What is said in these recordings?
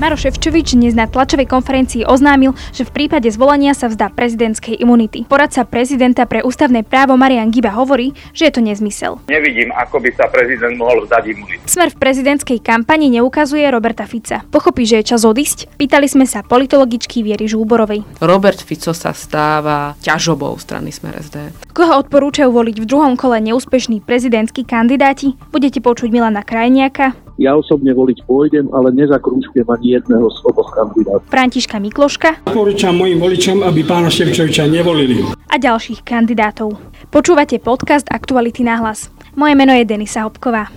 Maro Ševčovič dnes na tlačovej konferencii oznámil, že v prípade zvolenia sa vzdá prezidentskej imunity. Poradca prezidenta pre ústavné právo Marian Giba hovorí, že je to nezmysel. Nevidím, ako by sa prezident mohol vzdať imunity. Smer v prezidentskej kampani neukazuje Roberta Fica. Pochopí, že je čas odísť? Pýtali sme sa politologičky Viery Žúborovej. Robert Fico sa stáva ťažobou strany Smer SD. Koho odporúčajú voliť v druhom kole neúspešní prezidentskí kandidáti? Budete počuť Milana Krajniaka, ja osobne voliť pôjdem, ale nezakrúžkujem ani jedného z oboch kandidátov. Františka Mikloška. Porúčam mojim voličom, aby pána Ševčoviča nevolili. A ďalších kandidátov. Počúvate podcast Aktuality na hlas. Moje meno je Denisa Hopková.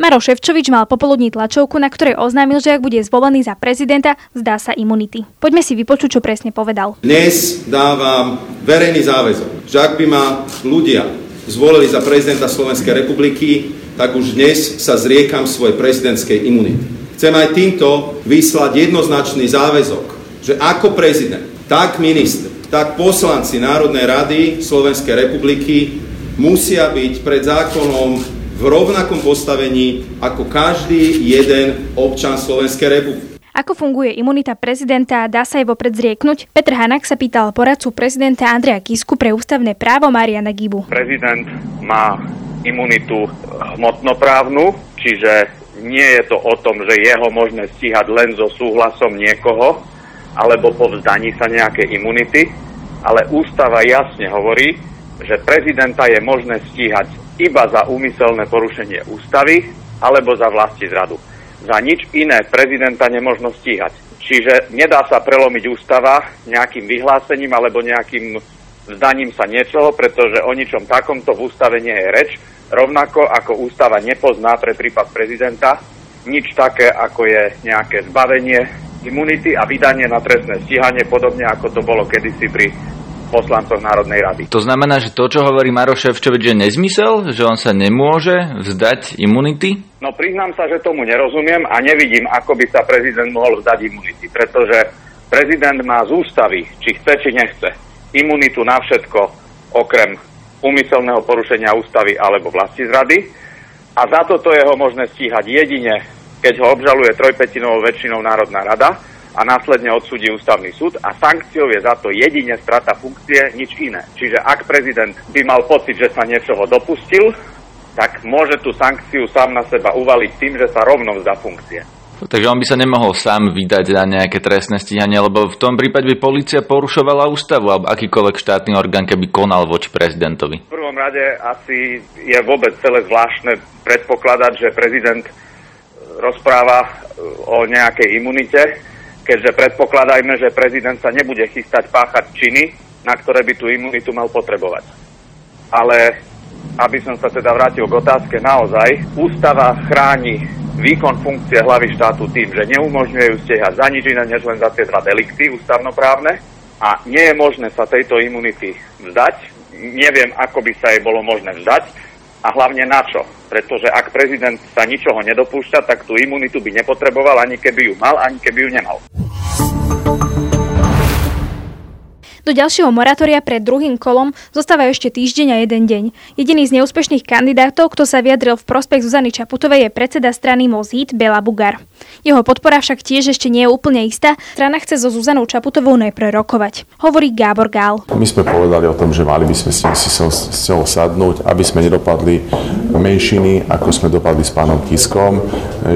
Maro Ševčovič mal popoludní tlačovku, na ktorej oznámil, že ak bude zvolený za prezidenta, zdá sa imunity. Poďme si vypočuť, čo presne povedal. Dnes dávam verejný záväzok, že ak by ma ľudia zvolili za prezidenta Slovenskej republiky, tak už dnes sa zriekam svojej prezidentskej imunity. Chcem aj týmto vyslať jednoznačný záväzok, že ako prezident, tak minister, tak poslanci Národnej rady Slovenskej republiky musia byť pred zákonom v rovnakom postavení ako každý jeden občan Slovenskej republiky. Ako funguje imunita prezidenta, dá sa jej vopred zrieknúť? Petr Hanak sa pýtal poradcu prezidenta Andreja Kisku pre ústavné právo Mariana Gibu. Prezident má imunitu hmotnoprávnu, čiže nie je to o tom, že jeho možné stíhať len so súhlasom niekoho, alebo po vzdaní sa nejaké imunity, ale ústava jasne hovorí, že prezidenta je možné stíhať iba za úmyselné porušenie ústavy alebo za vlasti zradu za nič iné prezidenta nemožno stíhať. Čiže nedá sa prelomiť ústava nejakým vyhlásením alebo nejakým vzdaním sa niečoho, pretože o ničom takomto v ústave nie je reč, rovnako ako ústava nepozná pre prípad prezidenta nič také, ako je nejaké zbavenie imunity a vydanie na trestné stíhanie, podobne ako to bolo kedysi pri poslancov Národnej rady. To znamená, že to, čo hovorí Maro Ševčovič, je nezmysel? Že on sa nemôže vzdať imunity? No priznám sa, že tomu nerozumiem a nevidím, ako by sa prezident mohol vzdať imunity, pretože prezident má z ústavy, či chce, či nechce, imunitu na všetko, okrem úmyselného porušenia ústavy alebo vlasti zrady. A za toto je ho možné stíhať jedine, keď ho obžaluje trojpetinovou väčšinou Národná rada a následne odsúdi ústavný súd a sankciou je za to jedine strata funkcie, nič iné. Čiže ak prezident by mal pocit, že sa niečoho dopustil, tak môže tú sankciu sám na seba uvaliť tým, že sa rovno vzdá funkcie. Takže on by sa nemohol sám vydať za nejaké trestné stíhanie, lebo v tom prípade by policia porušovala ústavu alebo akýkoľvek štátny orgán, keby konal voči prezidentovi. V prvom rade asi je vôbec celé zvláštne predpokladať, že prezident rozpráva o nejakej imunite, keďže predpokladajme, že prezident sa nebude chystať páchať činy, na ktoré by tú imunitu mal potrebovať. Ale aby som sa teda vrátil k otázke, naozaj ústava chráni výkon funkcie hlavy štátu tým, že neumožňuje ju stiehať za nič iné, než len za tie dva delikty ústavnoprávne a nie je možné sa tejto imunity vzdať. Neviem, ako by sa jej bolo možné vzdať a hlavne na čo. Pretože ak prezident sa ničoho nedopúšťa, tak tú imunitu by nepotreboval ani keby ju mal, ani keby ju nemal. Do ďalšieho moratória pred druhým kolom zostáva ešte týždeň a jeden deň. Jediný z neúspešných kandidátov, kto sa vyjadril v prospech Zuzany Čaputovej, je predseda strany Mozít Bela Bugar. Jeho podpora však tiež ešte nie je úplne istá. Strana chce so Zuzanou Čaputovou najprv rokovať. Hovorí Gábor Gál. My sme povedali o tom, že mali by sme si, s ňou sadnúť, aby sme nedopadli menšiny, ako sme dopadli s pánom Kiskom,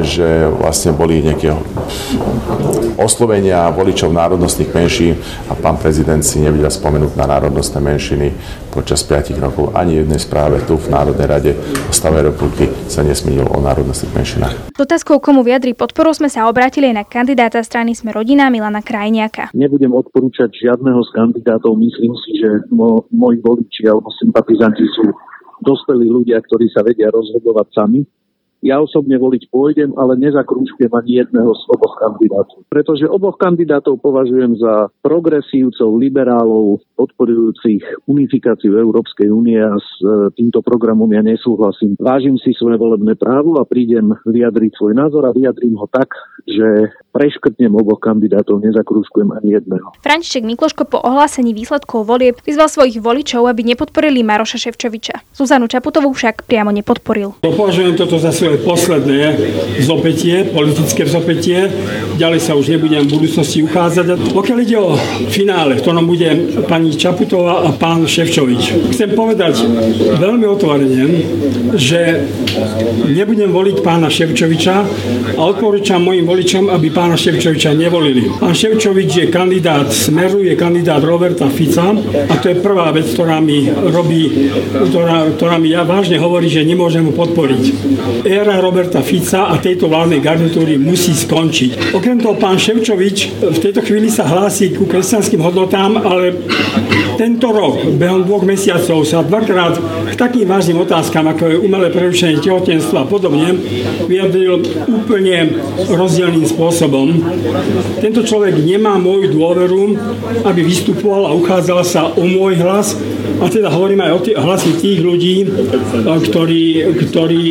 že vlastne boli nejaké oslovenia voličov národnostných menšín a pán prezident si nevedel spomenúť na národnostné menšiny počas 5 rokov. Ani jednej správe tu v Národnej rade o stave republiky sa nesmínil o národnostných menšinách. S otázkou, komu vyjadrí podporu, sme sa obrátili na kandidáta strany Sme rodina Milana Krajniaka. Nebudem odporúčať žiadneho z kandidátov. Myslím si, že mo, moji voliči alebo sympatizanti sú dospelí ľudia, ktorí sa vedia rozhodovať sami. Ja osobne voliť pôjdem, ale nezakrúžkujem ani jedného z oboch kandidátov. Pretože oboch kandidátov považujem za progresívcov, liberálov, podporujúcich unifikáciu Európskej únie a s e, týmto programom ja nesúhlasím. Vážim si svoje volebné právo a prídem vyjadriť svoj názor a vyjadrím ho tak, že preškrtnem oboch kandidátov, nezakrúžkujem ani jedného. František Mikloško po ohlásení výsledkov volieb vyzval svojich voličov, aby nepodporili Maroša Ševčoviča. Zuzanu Čaputovú však priamo nepodporil. Považujem toto za svoje posledné zopetie, politické zopetie. Ďalej sa už nebudem v budúcnosti uchádzať. Pokiaľ ide o finále, v ktorom bude pani Čaputová a pán Ševčovič, chcem povedať veľmi otvorene, že nebudem voliť pána Ševčoviča a odporúčam mojim voličom, aby pán pána Ševčoviča nevolili. Pán Ševčovič je kandidát Smeru, je kandidát Roberta Fica a to je prvá vec, ktorá mi robí, ktorá, ktorá mi ja vážne hovorí, že nemôžem mu podporiť. Éra Roberta Fica a tejto vládnej garnitúry musí skončiť. Okrem toho pán Ševčovič v tejto chvíli sa hlási ku kresťanským hodnotám, ale tento rok, behom dvoch mesiacov, sa dvakrát k takým vážnym otázkam, ako je umelé prerušenie tehotenstva a podobne, vyjadril úplne rozdielným spôsobom. Tento človek nemá moju dôveru, aby vystupoval a uchádzal sa o môj hlas. A teda hovorím aj o tých, hlasy tých ľudí, ktorí, ktorí,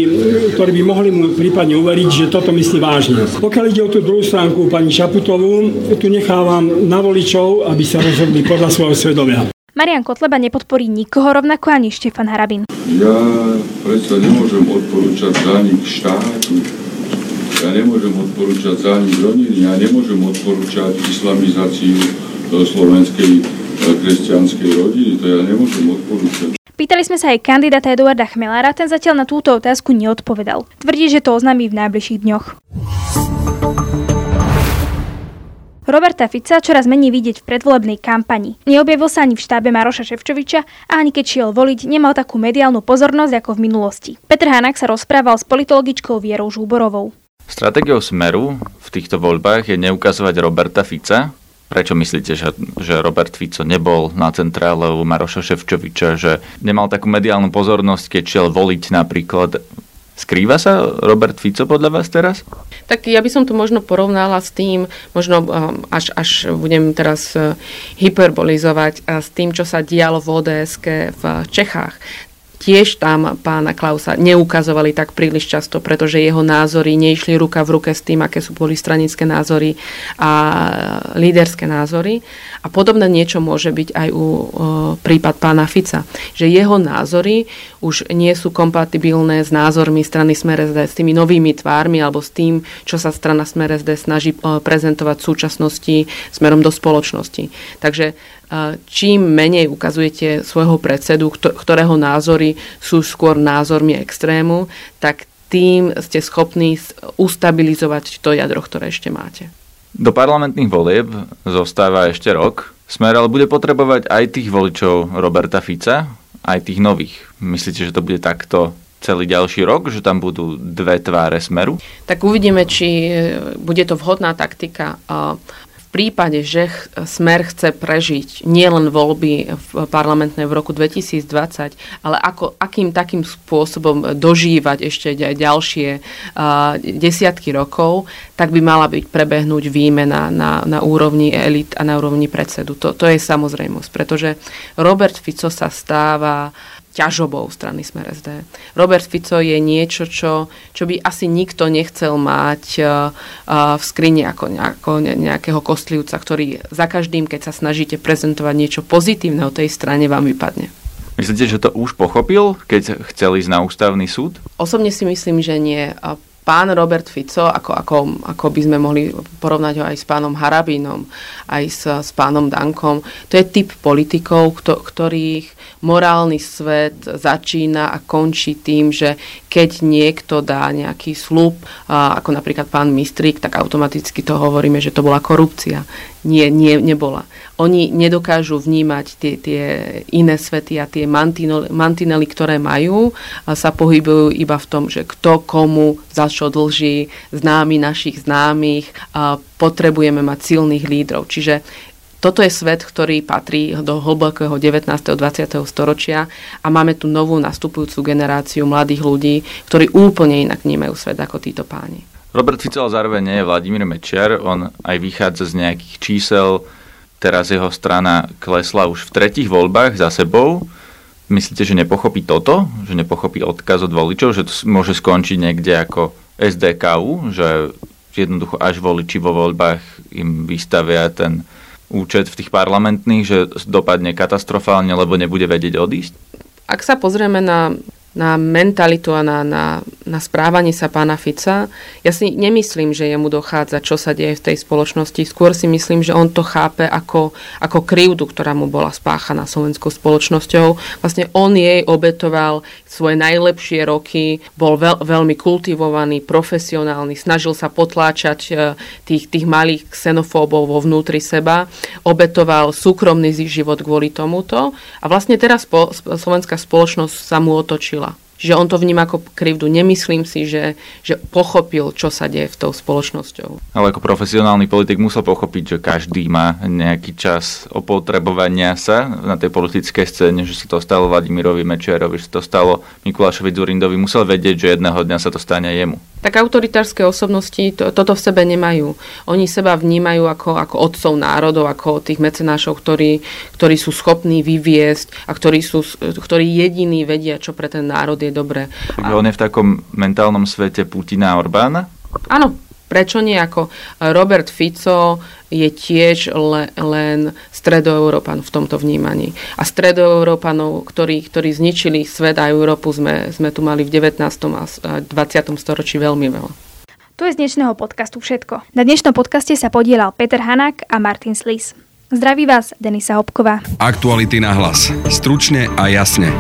ktorí by mohli mu prípadne uveriť, že toto myslí vážne. Pokiaľ ide o tú druhú stránku pani Šaputovú, tu nechávam na voličov, aby sa rozhodli podľa svojho svedomia. Marian Kotleba nepodporí nikoho rovnako ani Štefan Harabin. Ja predsa nemôžem odporúčať zanik štátu, ja nemôžem odporúčať zánik rodiny, ja nemôžem odporúčať islamizáciu e, slovenskej e, kresťanskej rodiny, to ja nemôžem odporúčať. Pýtali sme sa aj kandidáta Eduarda Chmelára, ten zatiaľ na túto otázku neodpovedal. Tvrdí, že to oznámí v najbližších dňoch. Roberta Fica čoraz menej vidieť v predvolebnej kampani. Neobjavil sa ani v štábe Maroša Ševčoviča a ani keď šiel voliť, nemal takú mediálnu pozornosť ako v minulosti. Petr Hanak sa rozprával s politologičkou Vierou Žúborovou. Stratégiou Smeru v týchto voľbách je neukazovať Roberta Fica. Prečo myslíte, že, že Robert Fico nebol na centrále u Maroša Ševčoviča, že nemal takú mediálnu pozornosť, keď šiel voliť napríklad Skrýva sa Robert Fico podľa vás teraz? Tak ja by som to možno porovnala s tým, možno um, až, až budem teraz uh, hyperbolizovať, uh, s tým, čo sa dialo v ods v Čechách tiež tam pána Klausa neukazovali tak príliš často, pretože jeho názory neišli ruka v ruke s tým, aké sú boli stranické názory a líderské názory. A podobné niečo môže byť aj u o, prípad pána Fica, že jeho názory už nie sú kompatibilné s názormi strany Smer SD, s tými novými tvármi alebo s tým, čo sa strana Smer SD snaží prezentovať v súčasnosti smerom do spoločnosti. Takže čím menej ukazujete svojho predsedu, ktorého názory sú skôr názormi extrému, tak tým ste schopní ustabilizovať to jadro, ktoré ešte máte. Do parlamentných volieb zostáva ešte rok. Smer ale bude potrebovať aj tých voličov Roberta Fica, aj tých nových. Myslíte, že to bude takto celý ďalší rok, že tam budú dve tváre Smeru? Tak uvidíme, či bude to vhodná taktika prípade, že Smer chce prežiť nielen voľby v parlamentné v roku 2020, ale ako, akým takým spôsobom dožívať ešte aj ďalšie uh, desiatky rokov, tak by mala byť prebehnúť výmena na, na úrovni elit a na úrovni predsedu. To, to je samozrejmosť, pretože Robert Fico sa stáva ťažobou strany Smer SD. Robert Fico je niečo, čo, čo by asi nikto nechcel mať uh, v skrini ako, ako nejakého kostlivca, ktorý za každým, keď sa snažíte prezentovať niečo pozitívne o tej strane, vám vypadne. Myslíte, že to už pochopil, keď chcel ísť na ústavný súd? Osobne si myslím, že nie pán Robert Fico, ako, ako, ako by sme mohli porovnať ho aj s pánom Harabínom, aj s, s pánom Dankom, to je typ politikov, kto, ktorých morálny svet začína a končí tým, že keď niekto dá nejaký slub, ako napríklad pán Mistrík, tak automaticky to hovoríme, že to bola korupcia. Nie, nie, nebola oni nedokážu vnímať tie, tie iné svety a tie mantinely, ktoré majú, a sa pohybujú iba v tom, že kto komu za čo dlží, známy našich známych, a potrebujeme mať silných lídrov. Čiže toto je svet, ktorý patrí do hlbokého 19. 20. storočia a máme tu novú nastupujúcu generáciu mladých ľudí, ktorí úplne inak vnímajú svet ako títo páni. Robert Fico zároveň nie je Vladimír Mečiar, on aj vychádza z nejakých čísel, teraz jeho strana klesla už v tretich voľbách za sebou. Myslíte, že nepochopí toto? Že nepochopí odkaz od voličov? Že to môže skončiť niekde ako SDKU? Že jednoducho až voliči vo voľbách im vystavia ten účet v tých parlamentných, že dopadne katastrofálne, lebo nebude vedieť odísť? Ak sa pozrieme na na mentalitu a na, na, na správanie sa pána Fica. Ja si nemyslím, že jemu dochádza, čo sa deje v tej spoločnosti. Skôr si myslím, že on to chápe ako, ako krivdu, ktorá mu bola spáchaná slovenskou spoločnosťou. Vlastne on jej obetoval svoje najlepšie roky, bol veľ, veľmi kultivovaný, profesionálny, snažil sa potláčať e, tých, tých malých xenofóbov vo vnútri seba, obetoval súkromný život kvôli tomuto a vlastne teraz po, slovenská spoločnosť sa mu otočila Čiže on to vníma ako krivdu. Nemyslím si, že, že pochopil, čo sa deje v tou spoločnosťou. Ale ako profesionálny politik musel pochopiť, že každý má nejaký čas opotrebovania sa na tej politickej scéne, že sa to stalo Vladimirovi Mečiarovi, že sa to stalo Mikulášovi Zurindovi. Musel vedieť, že jedného dňa sa to stane jemu tak autoritárske osobnosti to, toto v sebe nemajú. Oni seba vnímajú ako, ako otcov národov, ako tých mecenášov, ktorí, ktorí sú schopní vyviesť a ktorí, sú, ktorí jediní vedia, čo pre ten národ je dobré. Takže on je v takom mentálnom svete Putina a Orbána? Áno, Prečo nie? Ako Robert Fico je tiež le, len stredoeurópan v tomto vnímaní. A stredoeurópanov, ktorí, ktorí zničili svet a Európu, sme, sme tu mali v 19. a 20. storočí veľmi veľa. To je z dnešného podcastu všetko. Na dnešnom podcaste sa podielal Peter Hanák a Martin Slis. Zdraví vás, Denisa Hopková. Aktuality na hlas. Stručne a jasne.